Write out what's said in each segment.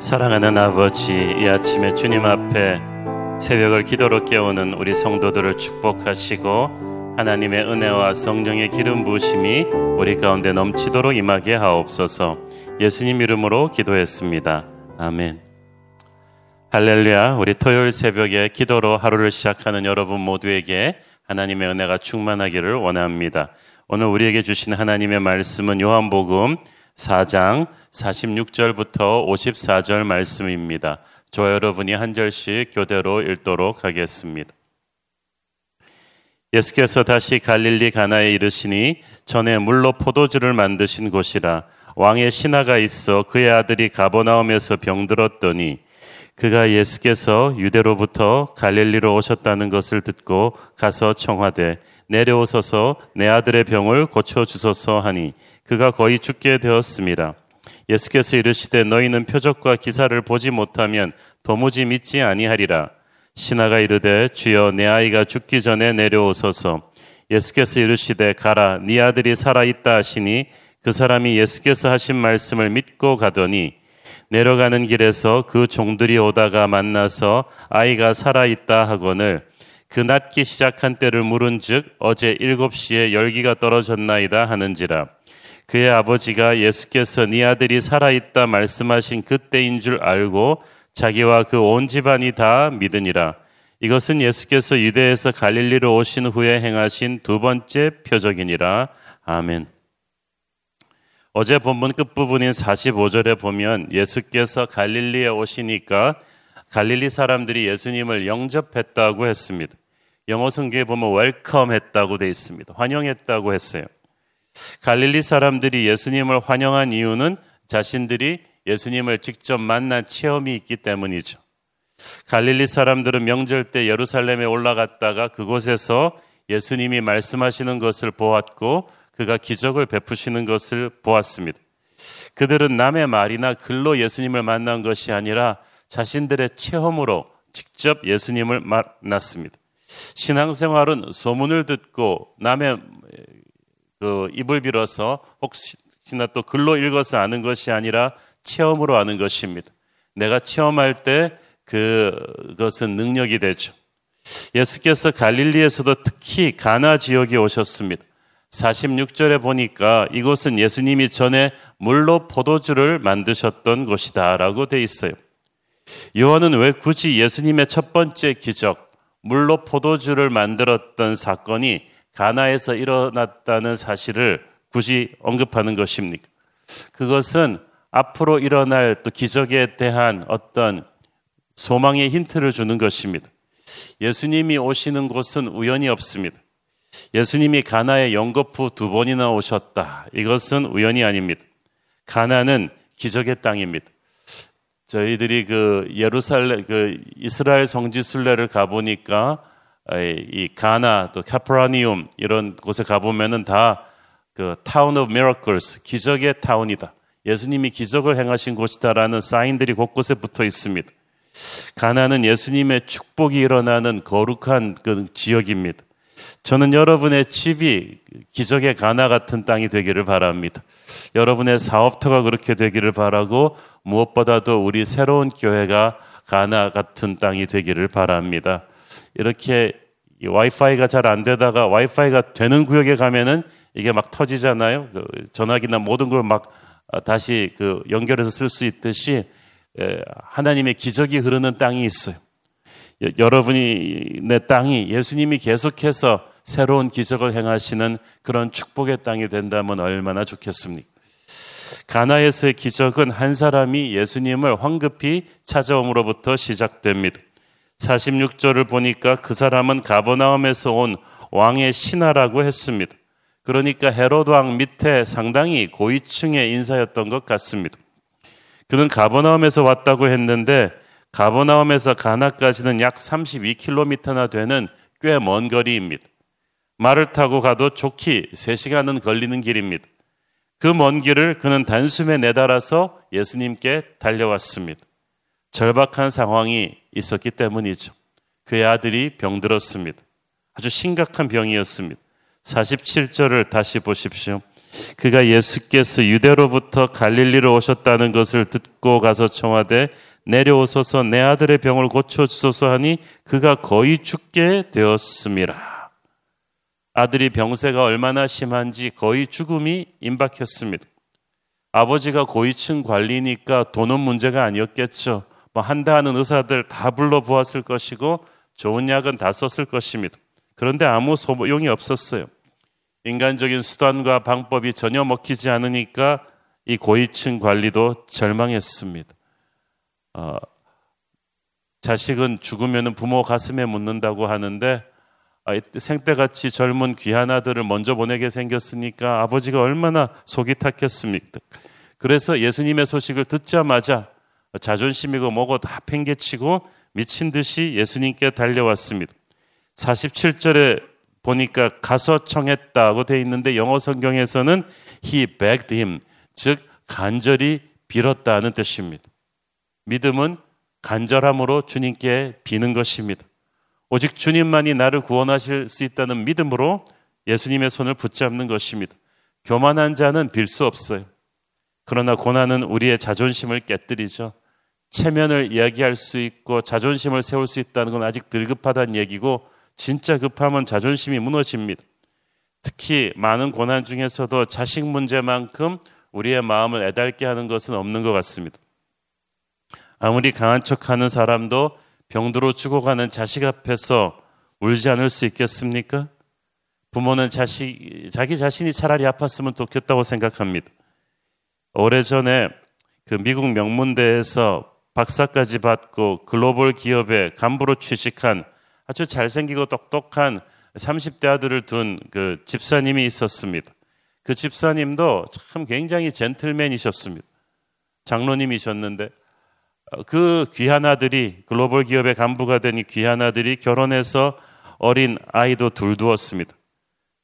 사랑하는 아버지, 이 아침에 주님 앞에 새벽을 기도로 깨우는 우리 성도들을 축복하시고 하나님의 은혜와 성령의 기름 부으심이 우리 가운데 넘치도록 임하게 하옵소서. 예수님 이름으로 기도했습니다. 아멘. 할렐루야. 우리 토요일 새벽에 기도로 하루를 시작하는 여러분 모두에게 하나님의 은혜가 충만하기를 원합니다. 오늘 우리에게 주신 하나님의 말씀은 요한복음 4장 46절부터 54절 말씀입니다. 저 여러분이 한 절씩 교대로 읽도록 하겠습니다. 예수께서 다시 갈릴리 가나에 이르시니 전에 물로 포도주를 만드신 곳이라 왕의 신하가 있어 그의 아들이 가버나움에서 병들었더니 그가 예수께서 유대로부터 갈릴리로 오셨다는 것을 듣고 가서 청하되 내려오소서 내 아들의 병을 고쳐 주소서 하니 그가 거의 죽게 되었습니다. 예수께서 이르시되 너희는 표적과 기사를 보지 못하면 도무지 믿지 아니하리라. 신하가 이르되 주여 내 아이가 죽기 전에 내려오소서. 예수께서 이르시되 가라 네 아들이 살아 있다 하시니 그 사람이 예수께서 하신 말씀을 믿고 가더니 내려가는 길에서 그 종들이 오다가 만나서 아이가 살아 있다 하거늘 그 낫기 시작한 때를 물은즉 어제 일곱 시에 열기가 떨어졌나이다 하는지라 그의 아버지가 예수께서 네 아들이 살아 있다 말씀하신 그때인 줄 알고 자기와 그 온 집안이 다 믿으니라. 이것은 예수께서 유대에서 갈릴리로 오신 후에 행하신 두 번째 표적이니라. 아멘. 어제 본문 끝부분인 45절에 보면 예수께서 갈릴리에 오시니까 갈릴리 사람들이 예수님을 영접했다고 했습니다. 영어 성경에 보면 welcome 했다고 되어 있습니다. 환영했다고 했어요. 갈릴리 사람들이 예수님을 환영한 이유는 자신들이 예수님을 직접 만난 체험이 있기 때문이죠. 갈릴리 사람들은 명절 때 예루살렘에 올라갔다가 그곳에서 예수님이 말씀하시는 것을 보았고 그가 기적을 베푸시는 것을 보았습니다. 그들은 남의 말이나 글로 예수님을 만난 것이 아니라 자신들의 체험으로 직접 예수님을 만났습니다. 신앙생활은 소문을 듣고 남의 그 입을 빌어서 혹시나 또 글로 읽어서 아는 것이 아니라 체험으로 아는 것입니다. 내가 체험할 때 그것은 능력이 되죠. 예수께서 갈릴리에서도 특히 가나 지역에 오셨습니다. 46절에 보니까 이곳은 예수님이 전에 물로 포도주를 만드셨던 곳이다라고 돼 있어요. 요한은 왜 굳이 예수님의 첫 번째 기적, 물로 포도주를 만들었던 사건이 가나에서 일어났다는 사실을 굳이 언급하는 것입니까? 그것은 앞으로 일어날 또 기적에 대한 어떤 소망의 힌트를 주는 것입니다. 예수님이 오시는 곳은 우연이 없습니다. 예수님이 가나에 연거푸 두 번이나 오셨다. 이것은 우연이 아닙니다. 가나는 기적의 땅입니다. 저희들이 그 예루살렘 그 이스라엘 성지 순례를 가 보니까 이 가나 또 Capernaum 이런 곳에 가 보면은 다 그 Town of Miracles 기적의 타운이다. 예수님이 기적을 행하신 곳이다라는 사인들이 곳곳에 붙어 있습니다. 가나는 예수님의 축복이 일어나는 거룩한 그 지역입니다. 저는 여러분의 집이 기적의 가나 같은 땅이 되기를 바랍니다. 여러분의 사업터가 그렇게 되기를 바라고 무엇보다도 우리 새로운 교회가 가나 같은 땅이 되기를 바랍니다. 이렇게 와이파이가 잘 안 되다가 와이파이가 되는 구역에 가면은 이게 막 터지잖아요. 그 전화기나 모든 걸 막 다시 그 연결해서 쓸 수 있듯이 하나님의 기적이 흐르는 땅이 있어요. 여러분이 내 땅이 예수님이 계속해서 새로운 기적을 행하시는 그런 축복의 땅이 된다면 얼마나 좋겠습니까? 가나에서의 기적은 한 사람이 예수님을 황급히 찾아옴으로부터 시작됩니다. 46절을 보니까 그 사람은 가버나움에서 온 왕의 신하라고 했습니다. 그러니까 헤로드 왕 밑에 상당히 고위층의 인사였던 것 같습니다. 그는 가버나움에서 왔다고 했는데 가버나움에서 가나까지는 약 32km나 되는 꽤 먼 거리입니다. 말을 타고 가도 좋기 3시간은 걸리는 길입니다. 그 먼 길을 그는 단숨에 내달아서 예수님께 달려왔습니다. 절박한 상황이 있었기 때문이죠. 그의 아들이 병들었습니다. 아주 심각한 병이었습니다. 47절을 다시 보십시오. 그가 예수께서 유대로부터 갈릴리로 오셨다는 것을 듣고 가서 청하되 내려오소서 내 아들의 병을 고쳐 주소서 하니 그가 거의 죽게 되었습니다. 아들이 병세가 얼마나 심한지 거의 죽음이 임박했습니다. 아버지가 고위층 관리니까 돈은 문제가 아니었겠죠. 뭐 한다 하는 의사들 다 불러 보았을 것이고 좋은 약은 다 썼을 것입니다. 그런데 아무 소용이 없었어요. 인간적인 수단과 방법이 전혀 먹히지 않으니까 이 고위층 관리도 절망했습니다. 어, 자식은 죽으면 부모 가슴에 묻는다고 하는데 아, 생때같이 젊은 귀한 아들을 먼저 보내게 생겼으니까 아버지가 얼마나 속이 탔겠습니까? 그래서 예수님의 소식을 듣자마자 자존심이고 뭐고 다 팽개치고 미친 듯이 예수님께 달려왔습니다. 47절에 보니까 가서 청했다고 되어 있는데 영어 성경에서는 he begged him 즉 간절히 빌었다는 뜻입니다. 믿음은 간절함으로 주님께 비는 것입니다. 오직 주님만이 나를 구원하실 수 있다는 믿음으로 예수님의 손을 붙잡는 것입니다. 교만한 자는 빌 수 없어요. 그러나 고난은 우리의 자존심을 깨뜨리죠. 체면을 이야기할 수 있고 자존심을 세울 수 있다는 건 아직 덜 급하다는 얘기고 진짜 급하면 자존심이 무너집니다. 특히 많은 고난 중에서도 자식 문제만큼 우리의 마음을 애달게 하는 것은 없는 것 같습니다. 아무리 강한 척 하는 사람도 병들어 죽어가는 자식 앞에서 울지 않을 수 있겠습니까? 부모는 자식, 자기 자신이 차라리 아팠으면 좋겠다고 생각합니다. 오래전에 그 미국 명문대에서 박사까지 받고 글로벌 기업의 간부로 취직한 아주 잘생기고 똑똑한 30대 아들을 둔 그 집사님이 있었습니다. 그 집사님도 참 굉장히 젠틀맨이셨습니다. 장로님이셨는데 어, 그 귀한 아들이 글로벌 기업의 간부가 된 이 귀한 아들이 결혼해서 어린 아이도 둘 두었습니다.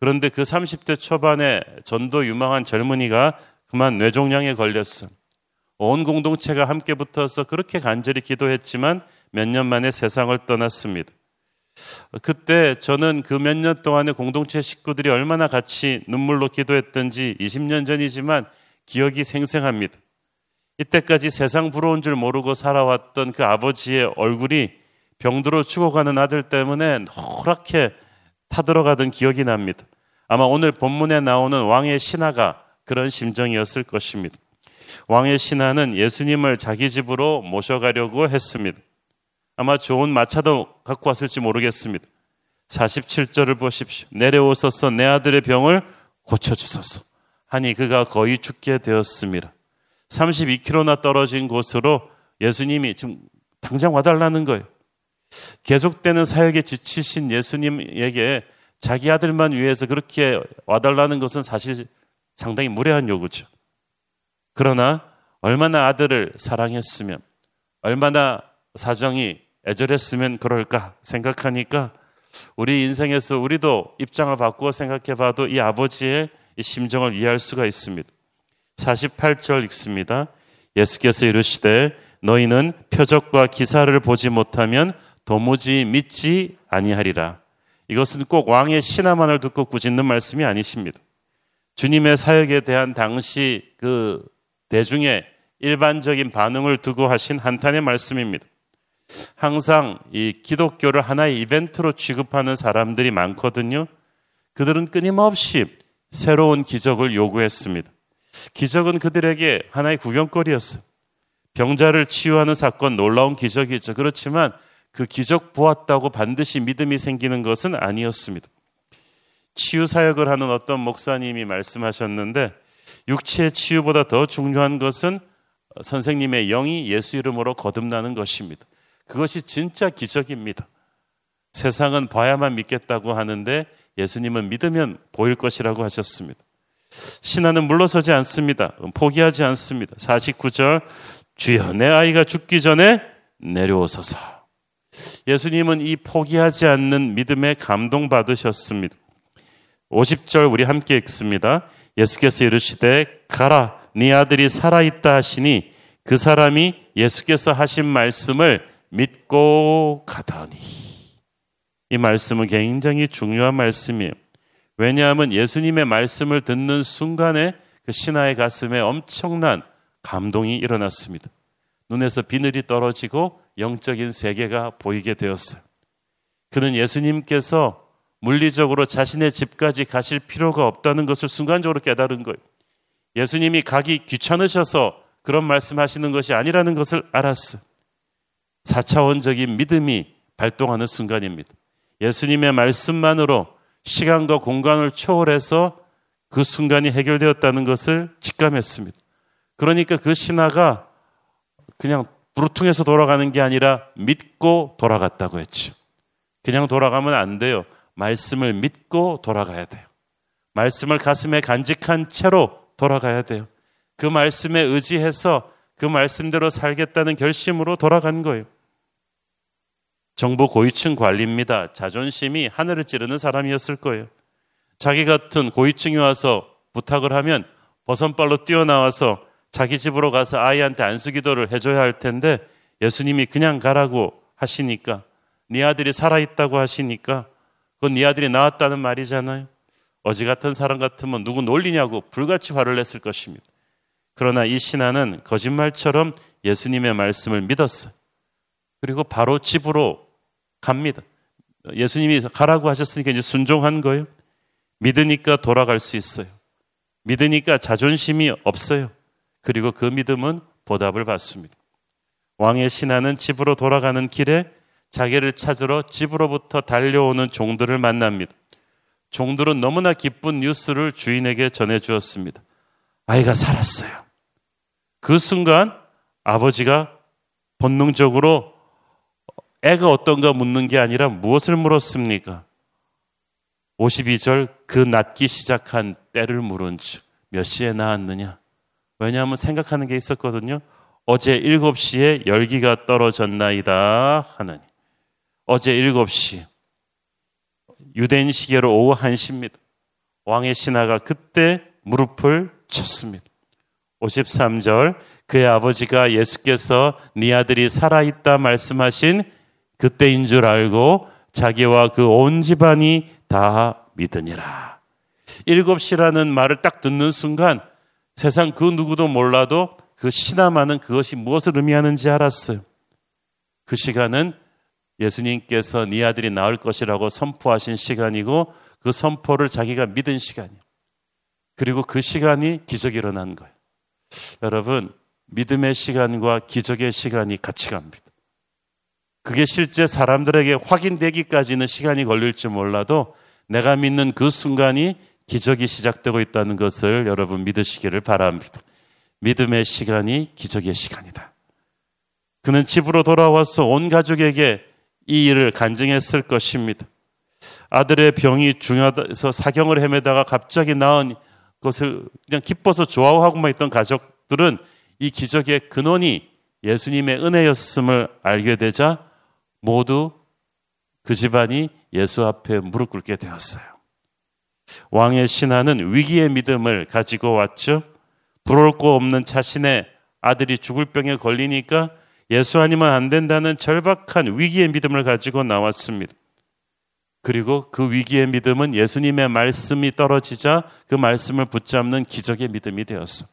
그런데 그 30대 초반에 전도 유망한 젊은이가 그만 뇌종양에 걸렸어. 온 공동체가 함께 붙어서 그렇게 간절히 기도했지만 몇 년 만에 세상을 떠났습니다. 그때 저는 그 몇 년 동안에 공동체 식구들이 얼마나 같이 눈물로 기도했던지 20년 전이지만 기억이 생생합니다. 이때까지 세상 부러운 줄 모르고 살아왔던 그 아버지의 얼굴이 병들어 죽어가는 아들 때문에 노랗게 타들어가던 기억이 납니다. 아마 오늘 본문에 나오는 왕의 신하가 그런 심정이었을 것입니다. 왕의 신하는 예수님을 자기 집으로 모셔가려고 했습니다. 아마 좋은 마차도 갖고 왔을지 모르겠습니다. 47절을 보십시오. 내려오소서 내 아들의 병을 고쳐주소서. 하니 그가 거의 죽게 되었습니다. 32km나 떨어진 곳으로 예수님이 지금 당장 와달라는 거예요. 계속되는 사역에 지치신 예수님에게 자기 아들만 위해서 그렇게 와달라는 것은 사실 상당히 무례한 요구죠. 그러나 얼마나 아들을 사랑했으면, 얼마나 사정이 애절했으면 그럴까 생각하니까 우리 인생에서 우리도 입장을 바꾸어 생각해 봐도 이 아버지의 이 심정을 이해할 수가 있습니다. 48절 읽습니다. 예수께서 이르시되 너희는 표적과 기사를 보지 못하면 도무지 믿지 아니하리라. 이것은 꼭 왕의 신하만을 듣고 꾸짖는 말씀이 아니십니다. 주님의 사역에 대한 당시 그 대중의 일반적인 반응을 두고 하신 한탄의 말씀입니다. 항상 이 기독교를 하나의 이벤트로 취급하는 사람들이 많거든요. 그들은 끊임없이 새로운 기적을 요구했습니다. 기적은 그들에게 하나의 구경거리였어요. 병자를 치유하는 사건 놀라운 기적이죠. 그렇지만 그 기적 보았다고 반드시 믿음이 생기는 것은 아니었습니다. 치유 사역을 하는 어떤 목사님이 말씀하셨는데 육체의 치유보다 더 중요한 것은 선생님의 영이 예수 이름으로 거듭나는 것입니다. 그것이 진짜 기적입니다. 세상은 봐야만 믿겠다고 하는데 예수님은 믿으면 보일 것이라고 하셨습니다. 신하는 물러서지 않습니다. 포기하지 않습니다. 49절 주여 내 아이가 죽기 전에 내려오소서. 예수님은 이 포기하지 않는 믿음에 감동받으셨습니다. 50절 우리 함께 읽습니다. 예수께서 이르시되 가라 네 아들이 살아 있다 하시니 그 사람이 예수께서 하신 말씀을 믿고 가더니 이 말씀은 굉장히 중요한 말씀이에요. 왜냐하면 예수님의 말씀을 듣는 순간에 그 신하의 가슴에 엄청난 감동이 일어났습니다. 눈에서 비늘이 떨어지고 영적인 세계가 보이게 되었어요. 그는 예수님께서 물리적으로 자신의 집까지 가실 필요가 없다는 것을 순간적으로 깨달은 거예요. 예수님이 가기 귀찮으셔서 그런 말씀하시는 것이 아니라는 것을 알았어요. 4차원적인 믿음이 발동하는 순간입니다. 예수님의 말씀만으로 시간과 공간을 초월해서 그 순간이 해결되었다는 것을 직감했습니다. 그러니까 그 신하가 그냥 부르퉁해서 돌아가는 게 아니라 믿고 돌아갔다고 했죠. 그냥 돌아가면 안 돼요. 말씀을 믿고 돌아가야 돼요. 말씀을 가슴에 간직한 채로 돌아가야 돼요. 그 말씀에 의지해서 그 말씀대로 살겠다는 결심으로 돌아간 거예요. 정부 고위층 관리입니다. 자존심이 하늘을 찌르는 사람이었을 거예요. 자기 같은 고위층이 와서 부탁을 하면 버선발로 뛰어나와서 자기 집으로 가서 아이한테 안수기도를 해줘야 할 텐데 예수님이 그냥 가라고 하시니까 네 아들이 살아있다고 하시니까 그건 네 아들이 나왔다는 말이잖아요. 어지 같은 사람 같으면 누구 놀리냐고 불같이 화를 냈을 것입니다. 그러나 이 신하는 거짓말처럼 예수님의 말씀을 믿었어요. 그리고 바로 집으로 갑니다. 예수님이 가라고 하셨으니까 이제 순종한 거예요. 믿으니까 돌아갈 수 있어요. 믿으니까 자존심이 없어요. 그리고 그 믿음은 보답을 받습니다. 왕의 신하는 집으로 돌아가는 길에 자기를 찾으러 집으로부터 달려오는 종들을 만납니다. 종들은 너무나 기쁜 뉴스를 주인에게 전해 주었습니다. 아이가 살았어요. 그 순간 아버지가 본능적으로 애가 어떤가 묻는 게 아니라 무엇을 물었습니까? 52절 그 낳기 시작한 때를 물은 즉몇 시에 낳았느냐? 왜냐하면 생각하는 게 있었거든요. 어제 7시에 열기가 떨어졌나이다 하느니. 어제 7시. 유대인 시계로 오후 1시입니다. 왕의 신하가 그때 무릎을 쳤습니다. 53절 그의 아버지가 예수께서 네 아들이 살아있다 말씀하신 그때인 줄 알고 자기와 그 온 집안이 다 믿으니라. 7시라는 말을 딱 듣는 순간 세상 그 누구도 몰라도 그 신하만은 그것이 무엇을 의미하는지 알았어요. 그 시간은 예수님께서 네 아들이 나을 것이라고 선포하신 시간이고 그 선포를 자기가 믿은 시간이에요. 그리고 그 시간이 기적이 일어난 거예요. 여러분, 믿음의 시간과 기적의 시간이 같이 갑니다. 그게 실제 사람들에게 확인되기까지는 시간이 걸릴지 몰라도 내가 믿는 그 순간이 기적이 시작되고 있다는 것을 여러분 믿으시기를 바랍니다. 믿음의 시간이 기적의 시간이다. 그는 집으로 돌아와서 온 가족에게 이 일을 간증했을 것입니다. 아들의 병이 중요해서 사경을 헤매다가 갑자기 나은 것을 그냥 기뻐서 좋아하고만 있던 가족들은 이 기적의 근원이 예수님의 은혜였음을 알게 되자 모두 그 집안이 예수 앞에 무릎 꿇게 되었어요. 왕의 신하는 위기의 믿음을 가지고 왔죠. 부러울 거 없는 자신의 아들이 죽을 병에 걸리니까 예수 아니면 안 된다는 절박한 위기의 믿음을 가지고 나왔습니다. 그리고 그 위기의 믿음은 예수님의 말씀이 떨어지자 그 말씀을 붙잡는 기적의 믿음이 되었어.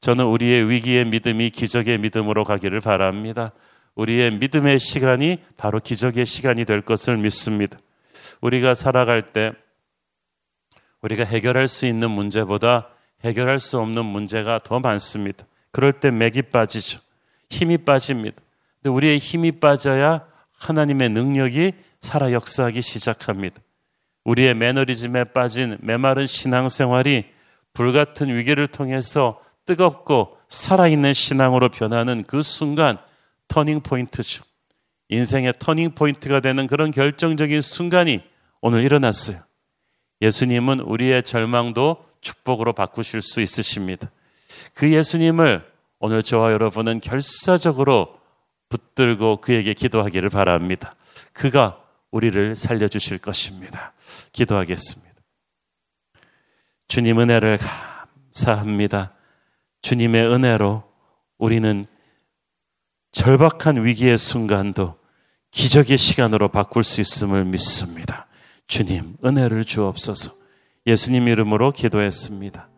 저는 우리의 위기의 믿음이 기적의 믿음으로 가기를 바랍니다. 우리의 믿음의 시간이 바로 기적의 시간이 될 것을 믿습니다. 우리가 살아갈 때 우리가 해결할 수 있는 문제보다 해결할 수 없는 문제가 더 많습니다. 그럴 때 맥이 빠지죠. 힘이 빠집니다. 근데 우리의 힘이 빠져야 하나님의 능력이 살아 역사하기 시작합니다. 우리의 매너리즘에 빠진 메마른 신앙생활이 불같은 위기를 통해서 뜨겁고 살아있는 신앙으로 변하는 그 순간 터닝 포인트죠. 인생의 터닝 포인트가 되는 그런 결정적인 순간이 오늘 일어났어요. 예수님은 우리의 절망도 축복으로 바꾸실 수 있으십니다. 그 예수님을 오늘 저와 여러분은 결사적으로 붙들고 그에게 기도하기를 바랍니다. 그가 우리를 살려주실 것입니다. 기도하겠습니다. 주님 은혜를 감사합니다. 주님의 은혜로 우리는 절박한 위기의 순간도 기적의 시간으로 바꿀 수 있음을 믿습니다. 주님, 은혜를 주옵소서. 예수님 이름으로 기도했습니다.